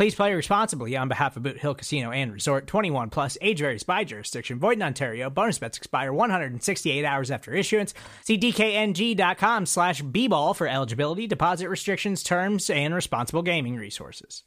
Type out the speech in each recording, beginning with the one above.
Please play responsibly on behalf of Boot Hill Casino and Resort 21 plus age varies by jurisdiction. Void in Ontario. Bonus bets expire 168 hours after issuance. See DKNG.com slash B ball for eligibility, deposit restrictions, terms, and responsible gaming resources.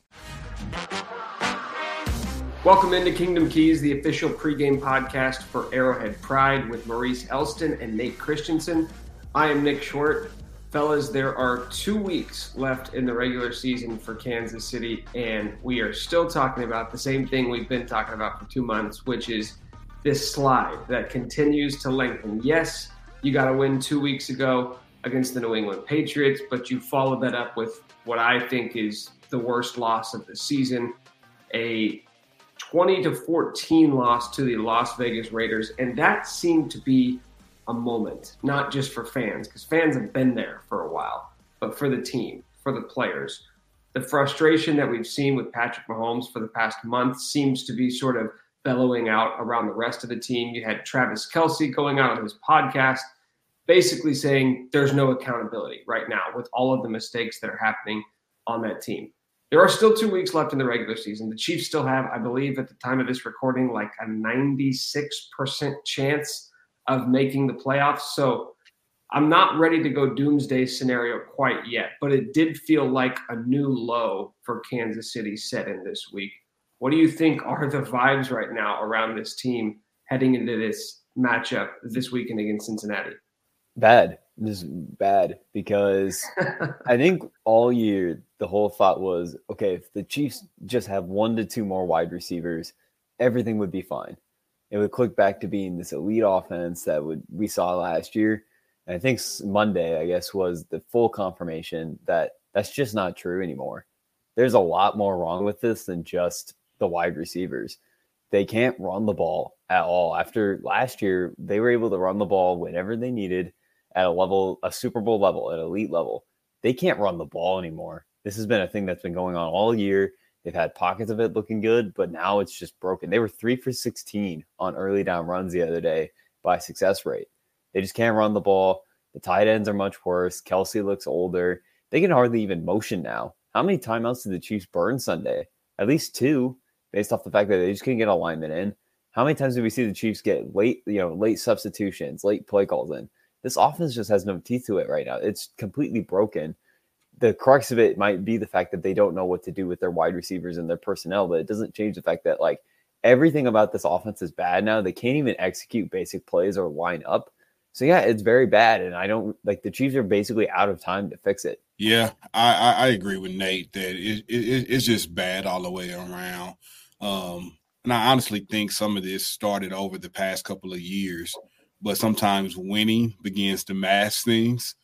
Welcome into Kingdom Keys, the official pregame podcast for Arrowhead Pride with Maurice Elston and Nate Christensen. I am Nick Schwerdt. Fellas, there are two weeks left in the regular season for Kansas City, and we are still talking about the same thing we've been talking about for two months, which is this slide that continues to lengthen. Yes, you got to win two weeks ago against the New England Patriots, but you followed that up with what I think is the worst loss of the season a 20 to 14 loss to the Las Vegas Raiders, and that seemed to be a moment, not just for fans, because fans have been there for a while, but for the team, for the players. The frustration that we've seen with Patrick Mahomes for the past month seems to be sort of bellowing out around the rest of the team. You had Travis Kelce going out on his podcast, basically saying there's no accountability right now with all of the mistakes that are happening on that team. There are still two weeks left in the regular season. The Chiefs still have, I believe, at the time of this recording, like a 96% chance of making the playoffs. So I'm not ready to go doomsday scenario quite yet, but it did feel like a new low for Kansas City set in this week. What do you think are the vibes right now around this team heading into this matchup this weekend against Cincinnati? Bad. This is bad because I think all year the whole thought was okay, if the Chiefs just have one to two more wide receivers, everything would be fine it would click back to being this elite offense that would we saw last year. And I think Monday, I guess, was the full confirmation that that's just not true anymore. There's a lot more wrong with this than just the wide receivers. They can't run the ball at all. After last year, they were able to run the ball whenever they needed at a level, a Super Bowl level, an elite level. They can't run the ball anymore. This has been a thing that's been going on all year. They've had pockets of it looking good, but now it's just broken. They were three for 16 on early down runs the other day by success rate. They just can't run the ball. The tight ends are much worse. Kelce looks older. They can hardly even motion now. How many timeouts did the Chiefs burn Sunday? At least two, based off the fact that they just couldn't get alignment in. How many times did we see the Chiefs get late, you know, late substitutions, late play calls in? This offense just has no teeth to it right now. It's completely broken the crux of it might be the fact that they don't know what to do with their wide receivers and their personnel, but it doesn't change the fact that like everything about this offense is bad now. They can't even execute basic plays or line up. So yeah, it's very bad, and I don't like the Chiefs are basically out of time to fix it. Yeah, I, I, agree with Nate that it, it, it's just bad all the way around. Um, and I honestly think some of this started over the past couple of years, but sometimes winning begins to mask things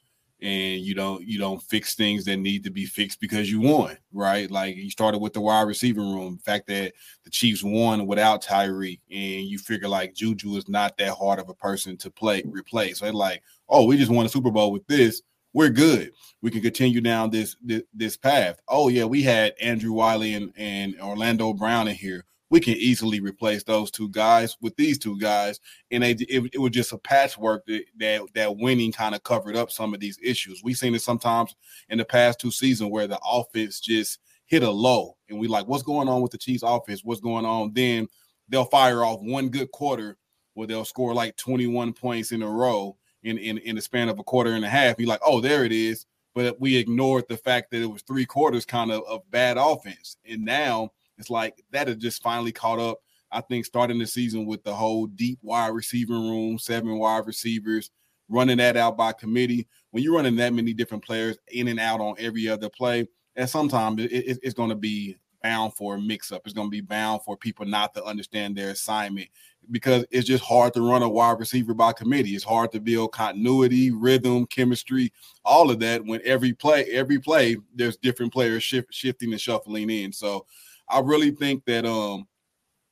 and you don't you don't fix things that need to be fixed because you won, right? Like you started with the wide receiver room, the fact that the Chiefs won without Tyreek, and you figure like Juju is not that hard of a person to play replace. So it's like, oh, we just won a Super Bowl with this. We're good. We can continue down this this, this path. Oh yeah, we had Andrew Wylie and, and Orlando Brown in here we can easily replace those two guys with these two guys, and they, it, it was just a patchwork that that, that winning kind of covered up some of these issues. We've seen it sometimes in the past two seasons where the offense just hit a low, and we like, what's going on with the Chiefs' offense? What's going on? Then they'll fire off one good quarter where they'll score like 21 points in a row in in, in the span of a quarter and a half. You're like, oh, there it is. But we ignored the fact that it was three quarters kind of of bad offense, and now it's like that has just finally caught up. I think starting the season with the whole deep wide receiver room, seven wide receivers, running that out by committee. When you're running that many different players in and out on every other play, and sometimes it, it, it's going to be bound for a mix up. It's going to be bound for people not to understand their assignment because it's just hard to run a wide receiver by committee. It's hard to build continuity, rhythm, chemistry, all of that when every play, every play, there's different players shift, shifting and shuffling in. So I really think that um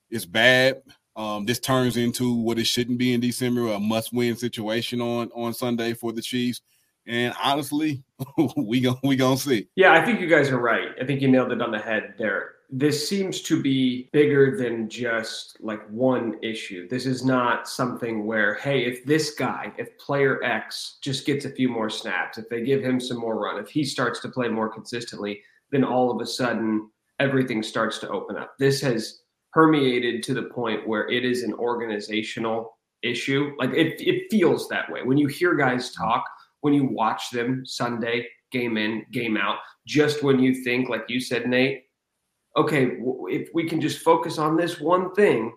it's bad. Um, this turns into what it shouldn't be in December, a must-win situation on on Sunday for the Chiefs. And honestly, we gonna we gonna see. Yeah, I think you guys are right. I think you nailed it on the head there. This seems to be bigger than just like one issue. This is not something where, hey, if this guy, if player X just gets a few more snaps, if they give him some more run, if he starts to play more consistently, then all of a sudden everything starts to open up. This has permeated to the point where it is an organizational issue. Like it, it feels that way. When you hear guys talk, when you watch them Sunday, game in, game out, just when you think, like you said, Nate, okay, if we can just focus on this one thing,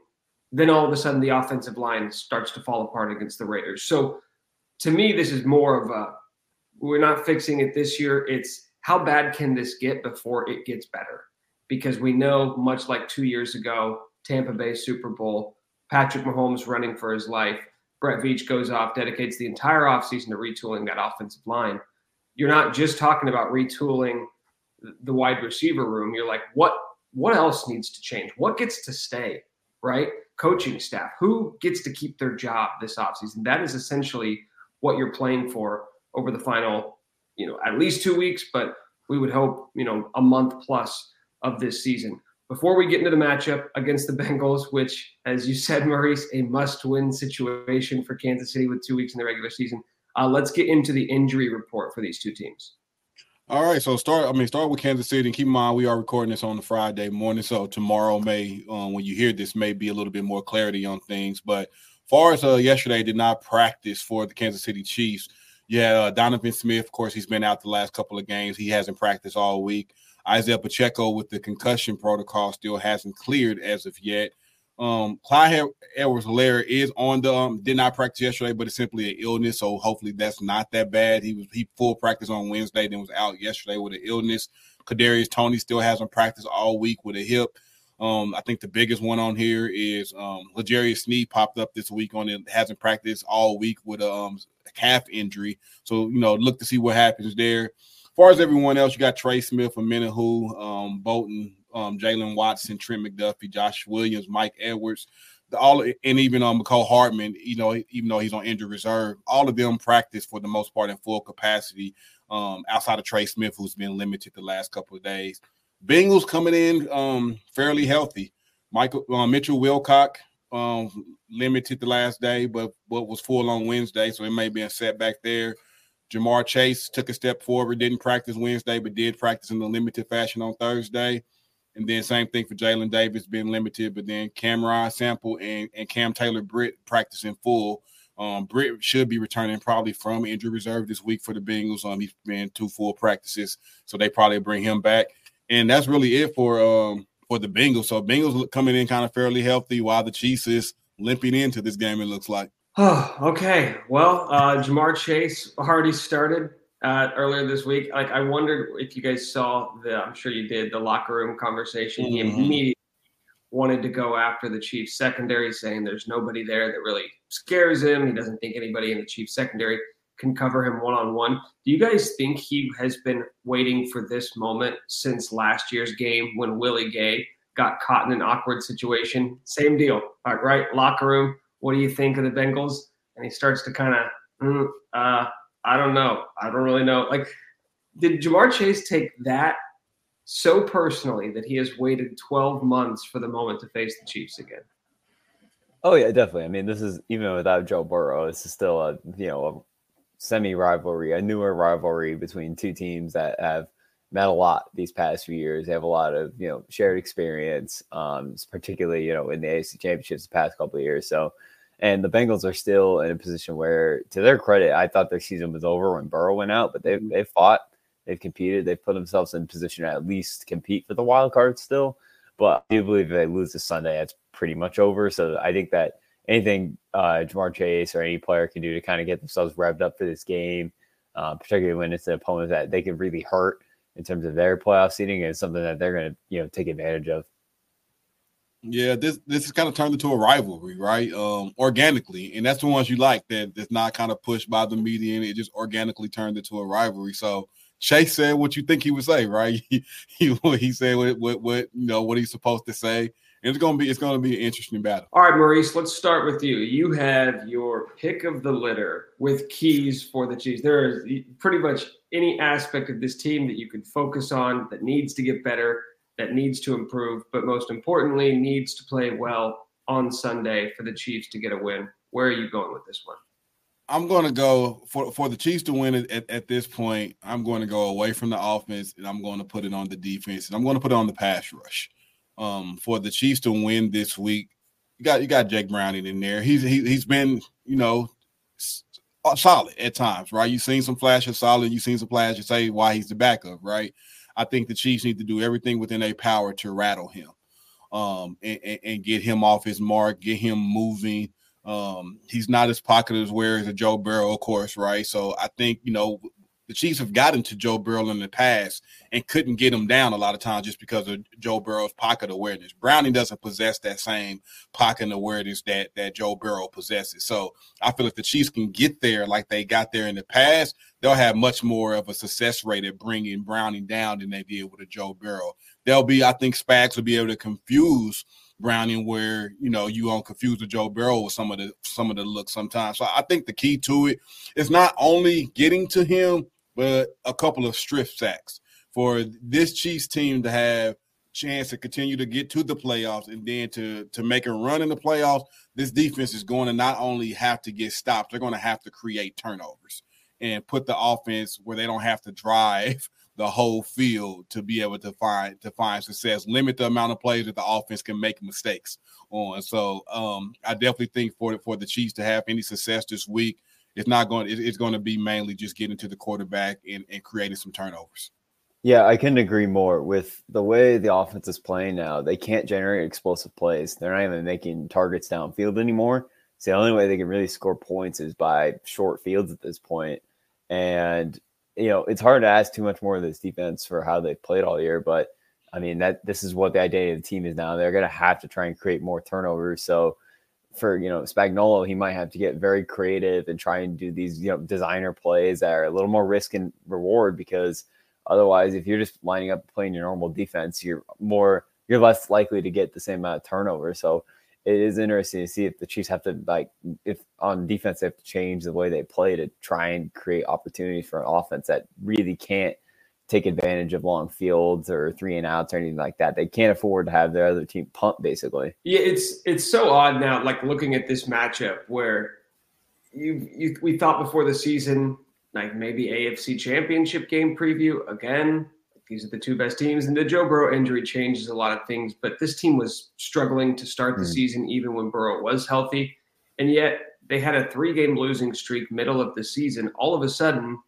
then all of a sudden the offensive line starts to fall apart against the Raiders. So to me, this is more of a we're not fixing it this year. It's how bad can this get before it gets better? Because we know, much like two years ago, Tampa Bay Super Bowl, Patrick Mahomes running for his life, Brett Veach goes off, dedicates the entire offseason to retooling that offensive line. You're not just talking about retooling the wide receiver room. You're like, what what else needs to change? What gets to stay? Right? Coaching staff. Who gets to keep their job this offseason? That is essentially what you're playing for over the final, you know, at least two weeks, but we would hope, you know, a month plus of this season before we get into the matchup against the Bengals, which, as you said, Maurice, a must win situation for Kansas City with two weeks in the regular season, uh, let's get into the injury report for these two teams. All right, so start. I mean, start with Kansas City, and keep in mind we are recording this on the Friday morning, so tomorrow may, um, when you hear this, may be a little bit more clarity on things. But far as uh, yesterday, did not practice for the Kansas City Chiefs. Yeah, uh, Donovan Smith, of course, he's been out the last couple of games. He hasn't practiced all week. Isaiah Pacheco with the concussion protocol still hasn't cleared as of yet. Um, Clyde Edwards Helaire is on the um, did not practice yesterday, but it's simply an illness. So hopefully that's not that bad. He was he full practice on Wednesday, then was out yesterday with an illness. Kadarius Toney still hasn't practiced all week with a hip. Um, I think the biggest one on here is um L'Jarius Sneed popped up this week on it, hasn't practiced all week with a, um, a calf injury. So you know, look to see what happens there far as everyone else, you got Trey Smith, Omenihu, um, Bolton, um, Jaylen Watson, Trent McDuffie, Josh Williams, Mike Edwards, the, all and even um Mecole Hardman, you know, even though he's on injured reserve, all of them practice for the most part in full capacity. Um, outside of Trey Smith, who's been limited the last couple of days. Bengals coming in um fairly healthy. Michael uh, Mitchell Wilcox um limited the last day, but what was full on Wednesday, so it may be a setback there. Ja'Marr Chase took a step forward, didn't practice Wednesday, but did practice in the limited fashion on Thursday. And then same thing for Jalen Davis, being limited, but then Cameron Sample and, and Cam Taylor Britt practicing full. Um, Britt should be returning probably from injury reserve this week for the Bengals. Um, he's been two full practices, so they probably bring him back. And that's really it for um for the Bengals. So Bengals coming in kind of fairly healthy, while the Chiefs is limping into this game. It looks like. Oh, okay. Well, uh, Ja'Marr Chase already started uh, earlier this week. Like, I wondered if you guys saw the, I'm sure you did, the locker room conversation. Mm-hmm. He immediately wanted to go after the Chiefs secondary, saying there's nobody there that really scares him. He doesn't think anybody in the Chiefs secondary can cover him one on one. Do you guys think he has been waiting for this moment since last year's game when Willie Gay got caught in an awkward situation? Same deal, right? Locker room what do you think of the Bengals? And he starts to kind of, mm, uh, I don't know. I don't really know. Like, did Ja'Marr Chase take that so personally that he has waited 12 months for the moment to face the Chiefs again? Oh yeah, definitely. I mean, this is even without Joe Burrow, this is still a you know a semi rivalry, a newer rivalry between two teams that have met a lot these past few years. They have a lot of you know shared experience, um, particularly you know in the AFC Championships the past couple of years. So and the Bengals are still in a position where, to their credit, I thought their season was over when Burrow went out, but they've, they've fought, they've competed, they've put themselves in position to at least compete for the wild card still. But I do believe if they lose this Sunday, it's pretty much over. So I think that anything uh, Ja'Marr Chase or any player can do to kind of get themselves revved up for this game, uh, particularly when it's an opponent that they can really hurt in terms of their playoff seating, is something that they're going to you know take advantage of. Yeah, this this has kind of turned into a rivalry, right? Um, organically, and that's the ones you like that that's not kind of pushed by the media, and it just organically turned into a rivalry. So Chase said what you think he would say, right? He he, said what, what what you know what he's supposed to say. And it's gonna be it's gonna be an interesting battle. All right, Maurice, let's start with you. You have your pick of the litter with keys for the Chiefs. There is pretty much any aspect of this team that you could focus on that needs to get better that needs to improve, but most importantly, needs to play well on Sunday for the Chiefs to get a win. Where are you going with this one? I'm going to go for for the Chiefs to win at, at, this point. I'm going to go away from the offense and I'm going to put it on the defense and I'm going to put it on the pass rush. Um, for the Chiefs to win this week, you got you got Jake Browning in there. He's he, he's been you know solid at times, right? You've seen some flashes solid. You've seen some flashes say why he's the backup, right? I think the Chiefs need to do everything within their power to rattle him um, and, and, and, get him off his mark, get him moving. Um, he's not as popular as where as a Joe Burrow, of course, right? So I think you know the Chiefs have gotten to Joe Burrow in the past and couldn't get him down a lot of times just because of Joe Burrow's pocket awareness. Browning doesn't possess that same pocket awareness that that Joe Burrow possesses. So I feel if the Chiefs can get there like they got there in the past, they'll have much more of a success rate at bringing Browning down than they did with a Joe Burrow. They'll be, I think, Spags will be able to confuse Browning where you know you don't confuse the Joe Burrow with some of the some of the looks sometimes. So I think the key to it is not only getting to him, but a couple of strip sacks for this Chiefs team to have chance to continue to get to the playoffs and then to to make a run in the playoffs. This defense is going to not only have to get stopped, they're going to have to create turnovers and put the offense where they don't have to drive the whole field to be able to find to find success. Limit the amount of plays that the offense can make mistakes on. So um, I definitely think for for the Chiefs to have any success this week, it's not going. It's going to be mainly just getting to the quarterback and, and creating some turnovers. Yeah, I couldn't agree more. With the way the offense is playing now, they can't generate explosive plays. They're not even making targets downfield anymore. So the only way they can really score points is by short fields at this point. And you know, it's hard to ask too much more of this defense for how they've played all year, but I mean that this is what the identity of the team is now. They're going to have to try and create more turnovers. So for you know Spagnuolo, he might have to get very creative and try and do these you know designer plays that are a little more risk and reward because otherwise, if you're just lining up playing your normal defense, you're more you're less likely to get the same amount of turnover. So it is interesting to see if the Chiefs have to like if on defense they have to change the way they play to try and create opportunities for an offense that really can't take advantage of long fields or three and outs or anything like that. They can't afford to have their other team punt basically. Yeah, it's it's so odd now, like looking at this matchup where you, you we thought before the season, like maybe AFC championship game preview again. These are the two best teams, and the Joe Burrow injury changes a lot of things. But this team was struggling to start the mm. season, even when Burrow was healthy, and yet they had a three-game losing streak middle of the season. All of a sudden,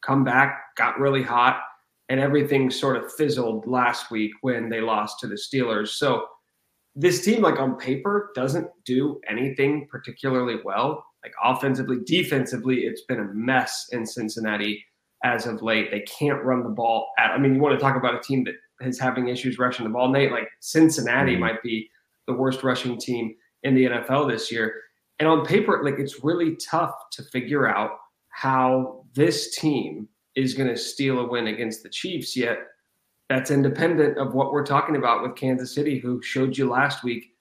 come back, got really hot, and everything sort of fizzled last week when they lost to the Steelers. So this team, like on paper, doesn't do anything particularly well. Like offensively, defensively, it's been a mess in Cincinnati as of late. They can't run the ball at. I mean, you want to talk about a team that is having issues rushing the ball, Nate? Like Cincinnati mm-hmm. might be the worst rushing team in the NFL this year. And on paper, like it's really tough to figure out how this team is going to steal a win against the Chiefs. Yet that's independent of what we're talking about with Kansas City, who showed you last week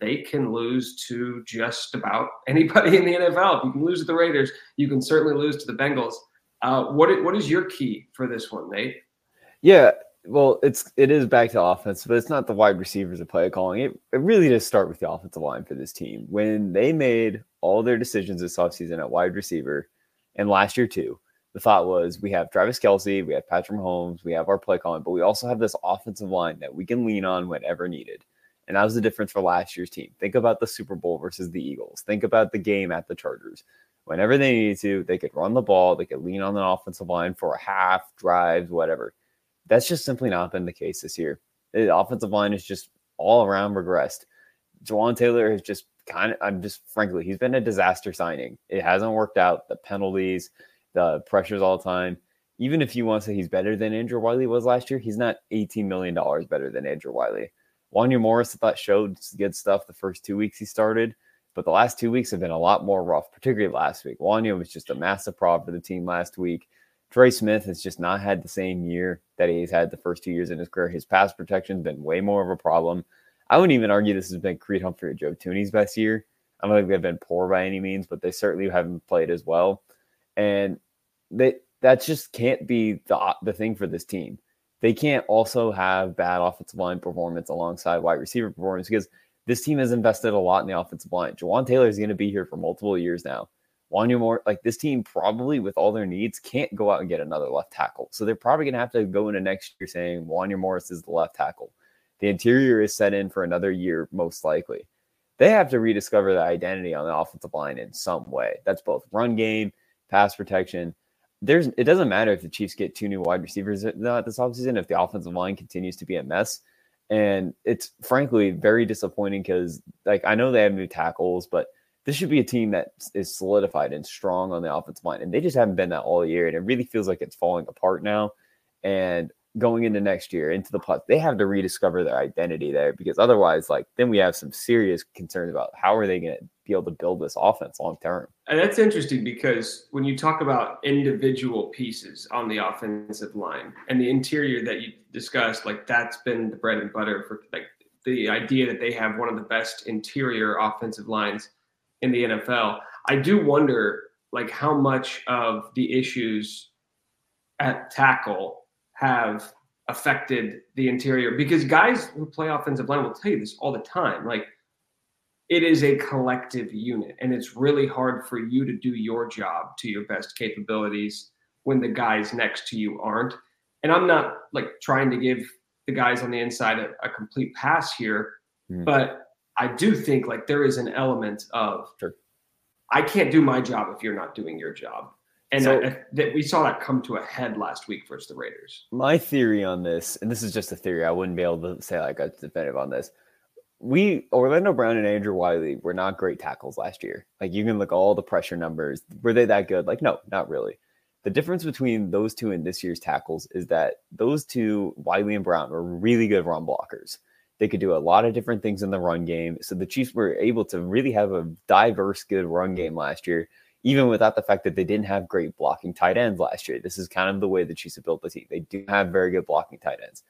they can lose to just about anybody in the NFL. If you can lose to the Raiders, you can certainly lose to the Bengals. Uh, what what is your key for this one, Nate? Yeah, well, it's it is back to offense, but it's not the wide receivers of play calling. It, it really does start with the offensive line for this team. When they made all their decisions this offseason at wide receiver, and last year too, the thought was we have Travis Kelce, we have Patrick Mahomes, we have our play calling, but we also have this offensive line that we can lean on whenever needed. And that was the difference for last year's team. Think about the Super Bowl versus the Eagles. Think about the game at the Chargers. Whenever they needed to, they could run the ball, they could lean on the offensive line for a half, drives, whatever. That's just simply not been the case this year. The offensive line is just all around regressed. Jawaan Taylor has just kind of, I'm just frankly, he's been a disaster signing. It hasn't worked out. The penalties, the pressures all the time. Even if you want to say he's better than Andrew Wylie was last year, he's not $18 million better than Andrew Wylie. Wanya Morris, I thought, showed good stuff the first two weeks he started, but the last two weeks have been a lot more rough, particularly last week. Wanya was just a massive problem for the team last week. Trey Smith has just not had the same year that he's had the first two years in his career. His pass protection has been way more of a problem. I wouldn't even argue this has been Creed Humphrey or Joe Thuney's best year. I don't think they've been poor by any means, but they certainly haven't played as well. And they that just can't be the the thing for this team. They can't also have bad offensive line performance alongside wide receiver performance because this team has invested a lot in the offensive line. Jawaan Taylor is going to be here for multiple years now. Wanya Moore, like this team probably with all their needs can't go out and get another left tackle. So they're probably going to have to go into next year saying Wanya Morris is the left tackle. The interior is set in for another year, most likely. They have to rediscover the identity on the offensive line in some way. That's both run game, pass protection. There's it doesn't matter if the Chiefs get two new wide receivers this offseason if the offensive line continues to be a mess. And it's frankly very disappointing because like I know they have new tackles, but this should be a team that is solidified and strong on the offensive line. And they just haven't been that all year. And it really feels like it's falling apart now. And going into next year into the plus they have to rediscover their identity there because otherwise like then we have some serious concerns about how are they going to be able to build this offense long term and that's interesting because when you talk about individual pieces on the offensive line and the interior that you discussed like that's been the bread and butter for like the idea that they have one of the best interior offensive lines in the NFL i do wonder like how much of the issues at tackle have affected the interior because guys who play offensive line will tell you this all the time. Like it is a collective unit and it's really hard for you to do your job to your best capabilities when the guys next to you aren't. And I'm not like trying to give the guys on the inside a, a complete pass here, mm. but I do think like there is an element of sure. I can't do my job if you're not doing your job. And so, that we saw that come to a head last week versus the Raiders. My theory on this, and this is just a theory, I wouldn't be able to say like a definitive on this. We Orlando Brown and Andrew Wylie were not great tackles last year. Like you can look all the pressure numbers. Were they that good? Like no, not really. The difference between those two and this year's tackles is that those two, Wylie and Brown, were really good run blockers. They could do a lot of different things in the run game. So the Chiefs were able to really have a diverse, good run game last year even without the fact that they didn't have great blocking tight ends last year. This is kind of the way the Chiefs have built the team. They do have very good blocking tight ends.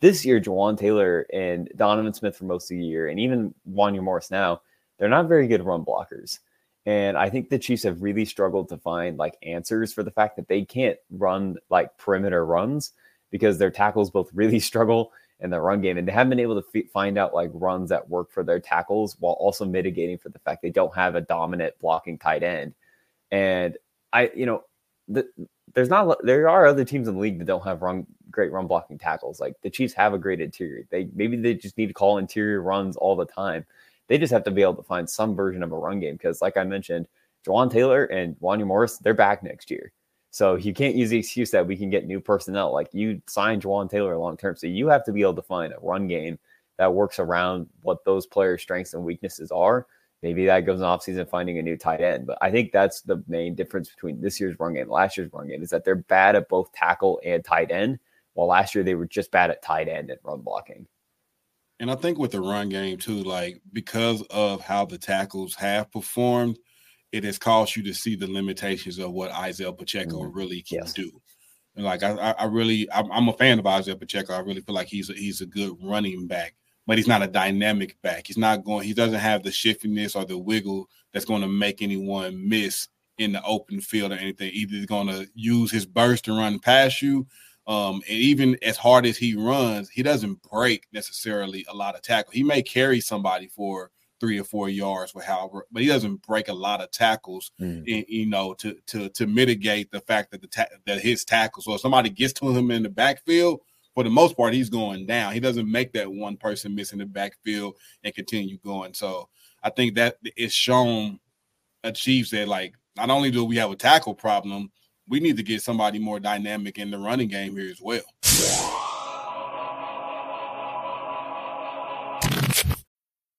This year, Jawaan Taylor and Donovan Smith for most of the year, and even Wanya Morris now, they're not very good run blockers. And I think the Chiefs have really struggled to find like answers for the fact that they can't run like perimeter runs because their tackles both really struggle in the run game, and they haven't been able to f- find out like runs that work for their tackles while also mitigating for the fact they don't have a dominant blocking tight end. And I, you know, the, there's not there are other teams in the league that don't have run great run blocking tackles. Like the Chiefs have a great interior. They maybe they just need to call interior runs all the time. They just have to be able to find some version of a run game because, like I mentioned, Jawaan Taylor and Wanya Morris, they're back next year. So you can't use the excuse that we can get new personnel. Like you signed Jawaan Taylor long term. So you have to be able to find a run game that works around what those players' strengths and weaknesses are maybe that goes in offseason finding a new tight end. But I think that's the main difference between this year's run game, and last year's run game, is that they're bad at both tackle and tight end, while last year they were just bad at tight end and run blocking. And I think with the run game too, like because of how the tackles have performed, it has caused you to see the limitations of what Isaiah Pacheco mm-hmm. really can yes. do. And like I, I really, I'm a fan of Isaiah Pacheco. I really feel like he's a, he's a good running back but he's not a dynamic back. He's not going, he doesn't have the shiftiness or the wiggle that's going to make anyone miss in the open field or anything. Either he's going to use his burst to run past you. Um, and even as hard as he runs, he doesn't break necessarily a lot of tackle. He may carry somebody for three or four yards with however, but he doesn't break a lot of tackles. Mm. In, you know, to to to mitigate the fact that the ta- that his tackles. So if somebody gets to him in the backfield, for the most part, he's going down. He doesn't make that one person miss in the backfield and continue going. So I think that it's shown achieves that like not only do we have a tackle problem, we need to get somebody more dynamic in the running game here as well.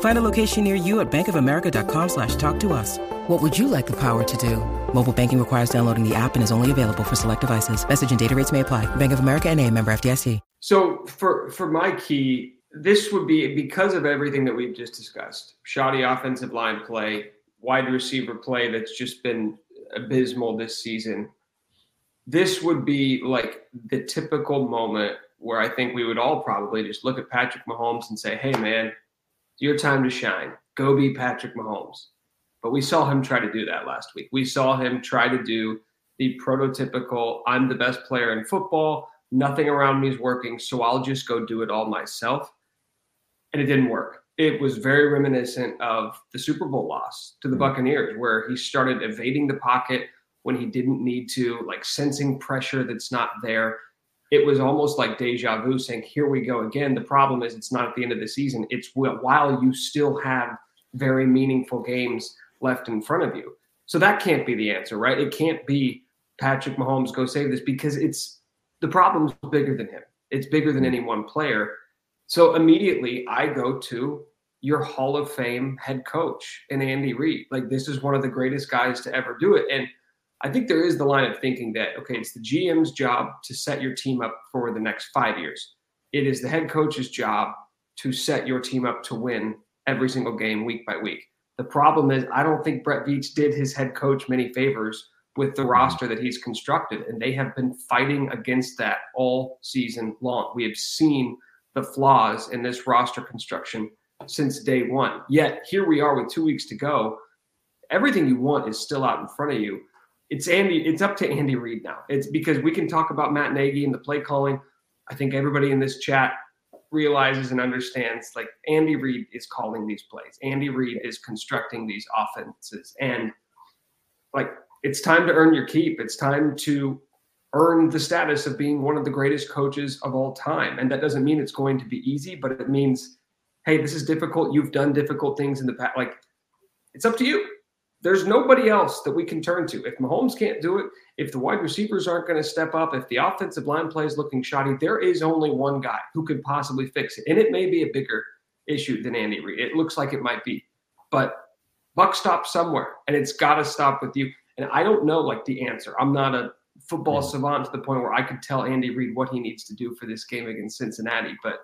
Find a location near you at bankofamerica.com slash talk to us. What would you like the power to do? Mobile banking requires downloading the app and is only available for select devices. Message and data rates may apply. Bank of America and a member FDIC. So for for my key, this would be because of everything that we've just discussed. Shoddy offensive line play, wide receiver play that's just been abysmal this season. This would be like the typical moment where I think we would all probably just look at Patrick Mahomes and say, "Hey man, it's your time to shine. Go be Patrick Mahomes." But we saw him try to do that last week. We saw him try to do the prototypical I'm the best player in football nothing around me is working, so I'll just go do it all myself. And it didn't work. It was very reminiscent of the Super Bowl loss to the mm-hmm. Buccaneers, where he started evading the pocket when he didn't need to, like sensing pressure that's not there. It was almost like deja vu saying, Here we go again. The problem is, it's not at the end of the season, it's while you still have very meaningful games left in front of you. So that can't be the answer, right? It can't be Patrick Mahomes go save this because it's the problem's bigger than him. It's bigger than any one player. So immediately I go to your Hall of Fame head coach and Andy Reid. Like this is one of the greatest guys to ever do it. And I think there is the line of thinking that okay, it's the GM's job to set your team up for the next five years. It is the head coach's job to set your team up to win every single game week by week. The problem is I don't think Brett Veach did his head coach many favors with the roster that he's constructed. And they have been fighting against that all season long. We have seen the flaws in this roster construction since day one. Yet here we are with two weeks to go. Everything you want is still out in front of you. It's Andy, it's up to Andy Reid now. It's because we can talk about Matt Nagy and the play calling. I think everybody in this chat realizes and understands like Andy Reid is calling these plays. Andy Reid is constructing these offenses. And like it's time to earn your keep. It's time to earn the status of being one of the greatest coaches of all time. And that doesn't mean it's going to be easy, but it means, hey, this is difficult. You've done difficult things in the past. Like, it's up to you. There's nobody else that we can turn to. If Mahomes can't do it, if the wide receivers aren't going to step up, if the offensive line play is looking shoddy, there is only one guy who could possibly fix it. And it may be a bigger issue than Andy Reid. It looks like it might be. But buck stops somewhere, and it's got to stop with you. And I don't know like the answer. I'm not a football savant to the point where I could tell Andy Reid what he needs to do for this game against Cincinnati. But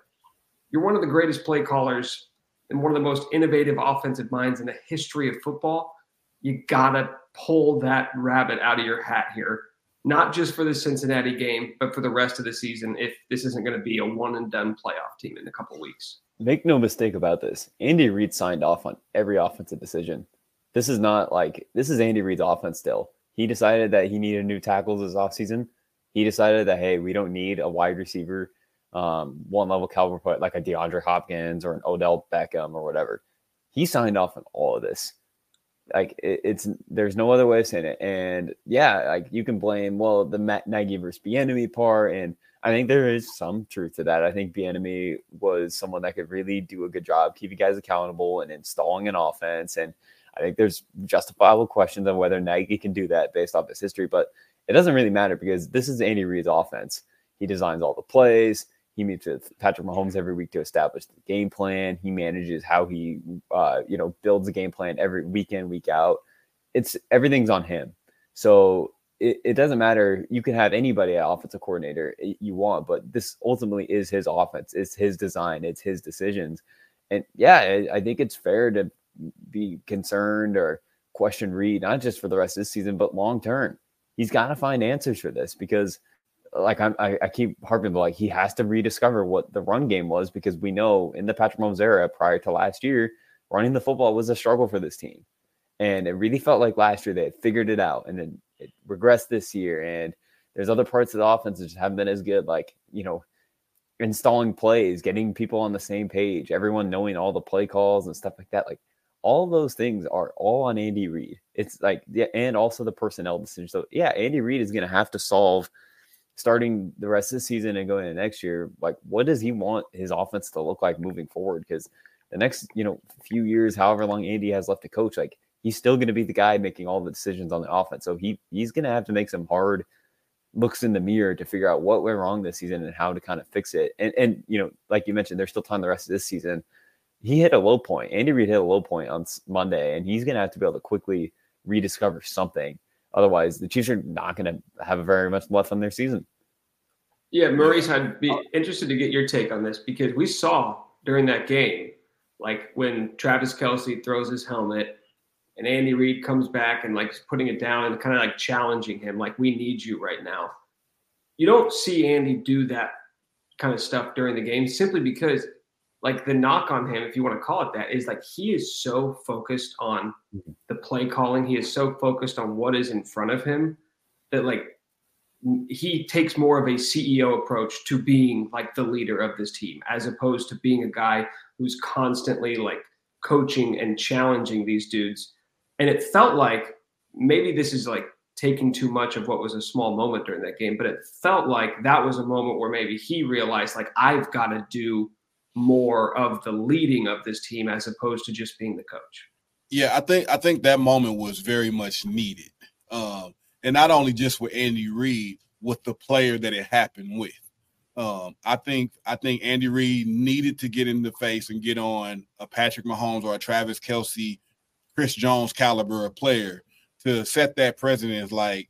you're one of the greatest play callers and one of the most innovative offensive minds in the history of football. You gotta pull that rabbit out of your hat here, not just for the Cincinnati game, but for the rest of the season. If this isn't going to be a one and done playoff team in a couple weeks. Make no mistake about this. Andy Reid signed off on every offensive decision. This is not like this is Andy Reid's offense still. He decided that he needed new tackles this offseason. He decided that hey, we don't need a wide receiver, um, one level caliber player like a DeAndre Hopkins or an Odell Beckham or whatever. He signed off on all of this. Like it, it's there's no other way of saying it. And yeah, like you can blame well the Matt Nagy versus Bieniemy part, and I think there is some truth to that. I think Bieniemy was someone that could really do a good job keeping guys accountable and installing an offense and I think there's justifiable questions on whether Nagy can do that based off his history, but it doesn't really matter because this is Andy Reid's offense. He designs all the plays. He meets with Patrick Mahomes every week to establish the game plan. He manages how he, uh, you know, builds a game plan every weekend, week out. It's everything's on him. So it, it doesn't matter. You can have anybody at offensive coordinator you want, but this ultimately is his offense. It's his design. It's his decisions. And yeah, I, I think it's fair to be concerned or question Reid, not just for the rest of this season, but long term. He's got to find answers for this because like I'm, I, I keep harping, but like he has to rediscover what the run game was because we know in the Patrick Mahomes era prior to last year, running the football was a struggle for this team, and it really felt like last year they had figured it out, and then it regressed this year, and there's other parts of the offense that just haven't been as good, like you know, installing plays, getting people on the same page, everyone knowing all the play calls and stuff like that, like all those things are all on Andy Reid. It's like yeah, and also the personnel decision. So yeah, Andy Reid is going to have to solve starting the rest of the season and going into next year. Like, what does he want his offense to look like moving forward? Because the next you know few years, however long Andy has left to coach, like he's still going to be the guy making all the decisions on the offense. So he he's going to have to make some hard looks in the mirror to figure out what went wrong this season and how to kind of fix it. And and you know, like you mentioned, there's still time the rest of this season he hit a low point. Andy Reid hit a low point on Monday, and he's going to have to be able to quickly rediscover something. Otherwise, the Chiefs are not going to have very much left on their season. Yeah, Maurice, I'd be interested to get your take on this because we saw during that game, like when Travis Kelce throws his helmet and Andy Reid comes back and like putting it down and kind of like challenging him, like, we need you right now. You don't see Andy do that kind of stuff during the game simply because like the knock on him, if you want to call it that, is like he is so focused on mm-hmm. the play calling. He is so focused on what is in front of him that like he takes more of a CEO approach to being like the leader of this team, as opposed to being a guy who's constantly like coaching and challenging these dudes. And it felt like maybe this is like taking too much of what was a small moment during that game, but it felt like that was a moment where maybe he realized like I've got to do more of the leading of this team as opposed to just being the coach. Yeah, I think I think that moment was very much needed, um, and not only just with Andy Reid, with the player that it happened with. Um, I think I think Andy Reid needed to get in the face and get on a Patrick Mahomes or a Travis Kelce, Chris Jones caliber player to set that precedent. Like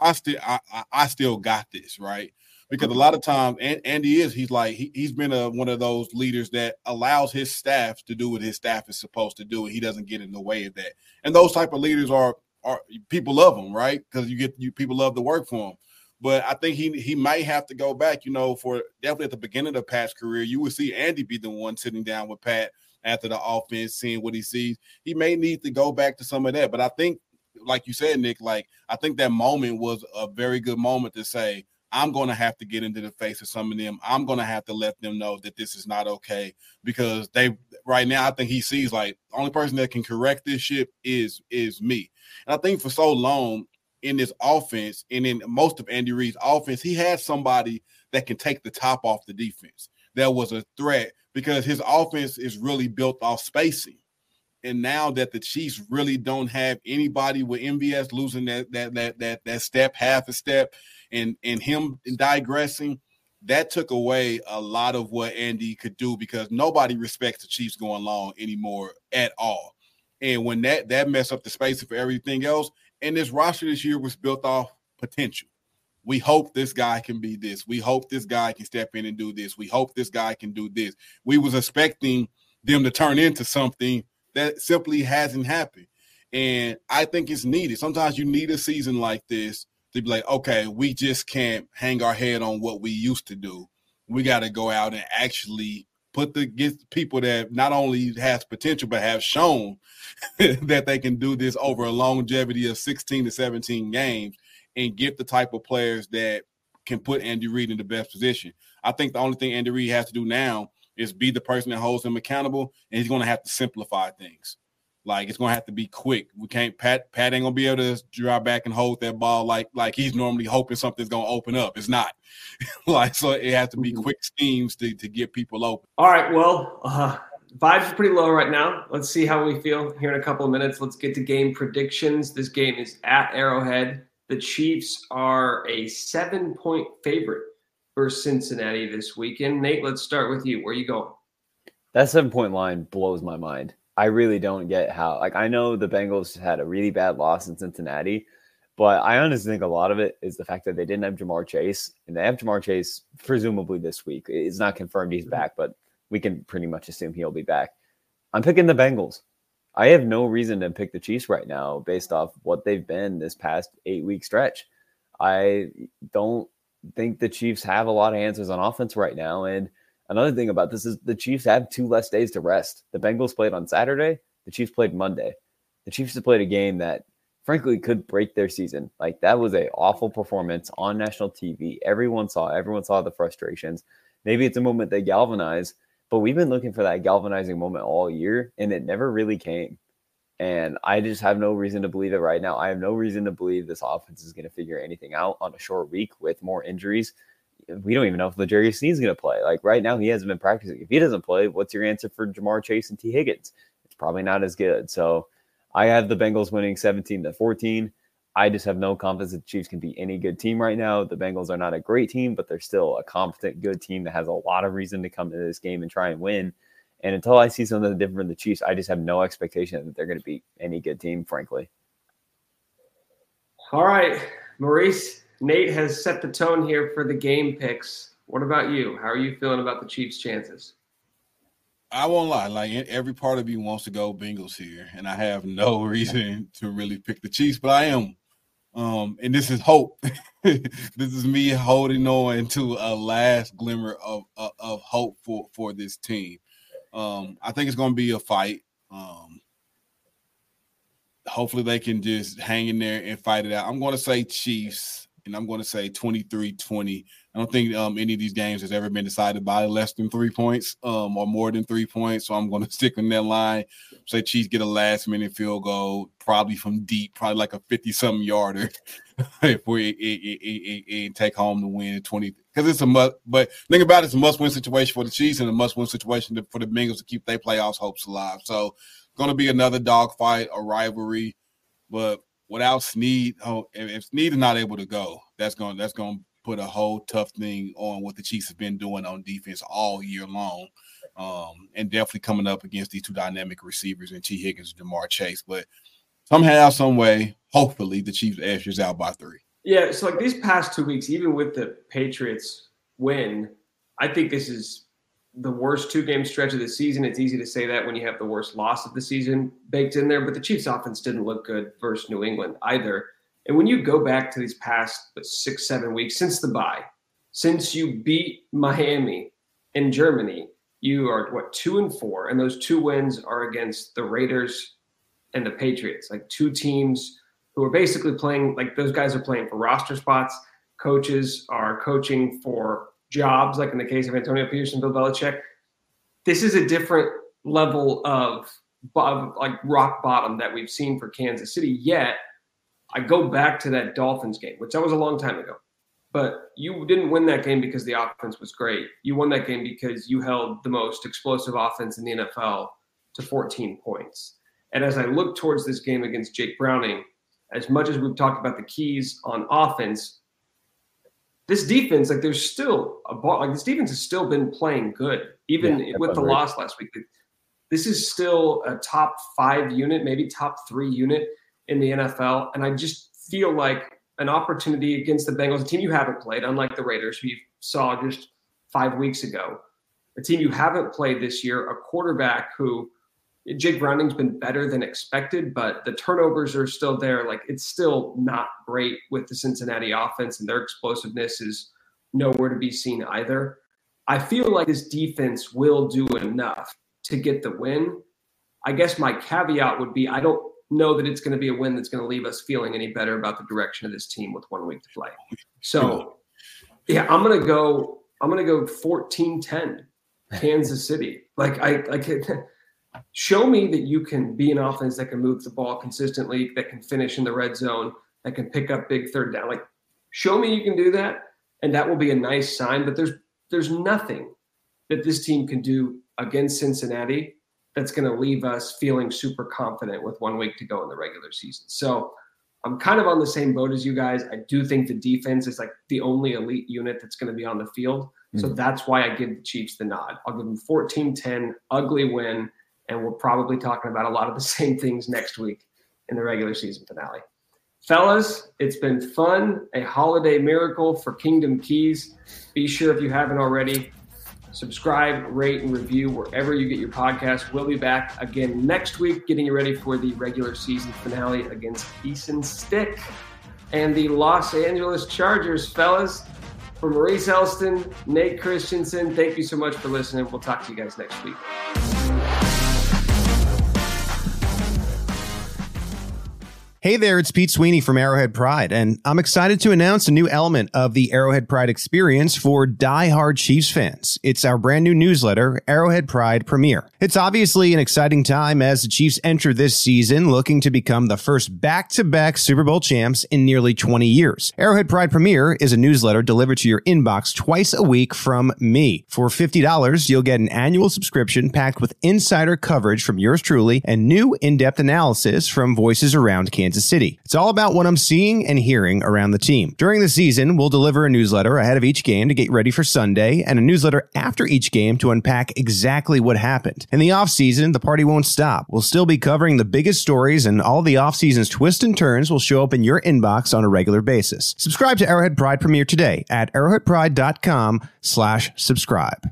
I still I, I still got this right because a lot of times and Andy is he's like he, he's been a, one of those leaders that allows his staff to do what his staff is supposed to do and he doesn't get in the way of that. And those type of leaders are are people love them right? Because you get you people love to work for him but I think he he might have to go back you know for definitely at the beginning of Pat's career you would see Andy be the one sitting down with Pat after the offense seeing what he sees. He may need to go back to some of that but I think like you said Nick like I think that moment was a very good moment to say I'm going to have to get into the face of some of them. I'm going to have to let them know that this is not okay because they right now I think he sees like the only person that can correct this ship is is me. And I think for so long in this offense and in most of Andy Reid's offense, he had somebody that can take the top off the defense. That was a threat because his offense is really built off spacing. And now that the Chiefs really don't have anybody with MVS losing that that that that that step, half a step, and and him digressing, that took away a lot of what Andy could do because nobody respects the Chiefs going long anymore at all. And when that that messed up the space for everything else, and this roster this year was built off potential. We hope this guy can be this. We hope this guy can step in and do this. We hope this guy can do this. We was expecting them to turn into something that simply hasn't happened. And I think it's needed. Sometimes you need a season like this to be like, okay, we just can't hang our head on what we used to do. We got to go out and actually put the get people that not only has potential but have shown that they can do this over a longevity of 16 to 17 games and get the type of players that can put Andy Reid in the best position. I think the only thing Andy Reid has to do now is be the person that holds him accountable, and he's going to have to simplify things. Like it's gonna have to be quick. We can't Pat Pat ain't gonna be able to drive back and hold that ball like like he's normally hoping something's gonna open up. It's not. like so it has to be mm-hmm. quick schemes to, to get people open. All right. Well, uh, vibes are pretty low right now. Let's see how we feel here in a couple of minutes. Let's get to game predictions. This game is at Arrowhead. The Chiefs are a seven point favorite for Cincinnati this weekend. Nate, let's start with you. Where you going? That seven point line blows my mind. I really don't get how. Like, I know the Bengals had a really bad loss in Cincinnati, but I honestly think a lot of it is the fact that they didn't have Ja'Marr Chase, and they have Ja'Marr Chase presumably this week. It's not confirmed he's back, but we can pretty much assume he'll be back. I'm picking the Bengals. I have no reason to pick the Chiefs right now based off what they've been this past eight week stretch. I don't think the Chiefs have a lot of answers on offense right now. And another thing about this is the Chiefs have two less days to rest. The Bengals played on Saturday, the Chiefs played Monday. The Chiefs have played a game that frankly could break their season. Like that was a awful performance on national TV. Everyone saw, everyone saw the frustrations. Maybe it's a moment they galvanize, but we've been looking for that galvanizing moment all year and it never really came. And I just have no reason to believe it right now. I have no reason to believe this offense is going to figure anything out on a short week with more injuries. We don't even know if L'Jarius Sneed's going to play. Like right now, he hasn't been practicing. If he doesn't play, what's your answer for Ja'Marr Chase and Tee Higgins? It's probably not as good. So I have the Bengals winning 17 to 14. I just have no confidence that the Chiefs can be any good team right now. The Bengals are not a great team, but they're still a competent, good team that has a lot of reason to come to this game and try and win. And until I see something different from the Chiefs, I just have no expectation that they're going to be any good team, frankly. All right, Maurice, Nate has set the tone here for the game picks. What about you? How are you feeling about the Chiefs' chances? I won't lie, like every part of me wants to go Bengals here, and I have no reason to really pick the Chiefs, but I am. Um, and this is hope. this is me holding on to a last glimmer of, of, of hope for for this team. Um, I think it's going to be a fight. Um, hopefully, they can just hang in there and fight it out. I'm going to say Chiefs, and I'm going to say 23 20. I don't think um, any of these games has ever been decided by less than three points um, or more than three points. So I'm going to stick in that line. Say Chiefs get a last minute field goal, probably from deep, probably like a 50 something yarder, if we take home the win 20 because it's a must. But think about it, it's a must win situation for the Chiefs and a must win situation for the Bengals to keep their playoffs hopes alive. So, going to be another dogfight, a rivalry. But without Sneed, oh, if Sneed is not able to go, that's going that's going put a whole tough thing on what the Chiefs have been doing on defense all year long. Um, and definitely coming up against these two dynamic receivers and Tee Higgins and Ja'Marr Chase. But somehow, some way, hopefully, the Chiefs edges out by three. Yeah, so like these past two weeks, even with the Patriots win, I think this is the worst two game stretch of the season. It's easy to say that when you have the worst loss of the season baked in there, but the Chiefs offense didn't look good versus New England either. And when you go back to these past six, seven weeks since the bye, since you beat Miami in Germany, you are what two and four, and those two wins are against the Raiders and the Patriots, like two teams who are basically playing like those guys are playing for roster spots. Coaches are coaching for jobs, like in the case of Antonio and Bill Belichick. This is a different level of, of like rock bottom that we've seen for Kansas City. Yet, I go back to that Dolphins game, which that was a long time ago. But you didn't win that game because the offense was great. You won that game because you held the most explosive offense in the NFL to 14 points. And as I look towards this game against Jake Browning, as much as we've talked about the keys on offense, this defense, like there's still a ball, like this defense has still been playing good, even yeah, with the loss last week. This is still a top five unit, maybe top three unit in the NFL. And I just feel like an opportunity against the Bengals, a team you haven't played, unlike the Raiders, who you saw just five weeks ago, a team you haven't played this year, a quarterback who Jake Browning's been better than expected, but the turnovers are still there. Like it's still not great with the Cincinnati offense, and their explosiveness is nowhere to be seen either. I feel like this defense will do enough to get the win. I guess my caveat would be I don't know that it's going to be a win that's going to leave us feeling any better about the direction of this team with one week to play. So, yeah, I'm going to go. I'm going to go 14-10 Kansas City. Like I like show me that you can be an offense that can move the ball consistently, that can finish in the red zone, that can pick up big third down. Like, show me you can do that, and that will be a nice sign. But there's there's nothing that this team can do against Cincinnati that's going to leave us feeling super confident with one week to go in the regular season. So I'm kind of on the same boat as you guys. I do think the defense is like the only elite unit that's going to be on the field. Mm-hmm. So that's why I give the Chiefs the nod. I'll give them 14 10, ugly win and we're probably talking about a lot of the same things next week in the regular season finale. Fellas, it's been fun, a holiday miracle for Kingdom Keys. Be sure if you haven't already, subscribe, rate, and review wherever you get your podcast. We'll be back again next week, getting you ready for the regular season finale against Easton Stick and the Los Angeles Chargers. Fellas, For Maurice Elston, Nate Christensen, thank you so much for listening. We'll talk to you guys next week. Hey there, it's Pete Sweeney from Arrowhead Pride, and I'm excited to announce a new element of the Arrowhead Pride experience for die-hard Chiefs fans. It's our brand new newsletter, Arrowhead Pride Premier. It's obviously an exciting time as the Chiefs enter this season looking to become the first back-to-back Super Bowl champs in nearly 20 years. Arrowhead Pride Premier is a newsletter delivered to your inbox twice a week from me. For $50, you'll get an annual subscription packed with insider coverage from yours truly and new in-depth analysis from voices around Kansas Kansas City. It's all about what I'm seeing and hearing around the team. During the season, we'll deliver a newsletter ahead of each game to get ready for Sunday and a newsletter after each game to unpack exactly what happened. In the offseason, the party won't stop. We'll still be covering the biggest stories and all the offseason's twists and turns will show up in your inbox on a regular basis. Subscribe to Arrowhead Pride Premier today at arrowheadpride.com slash subscribe.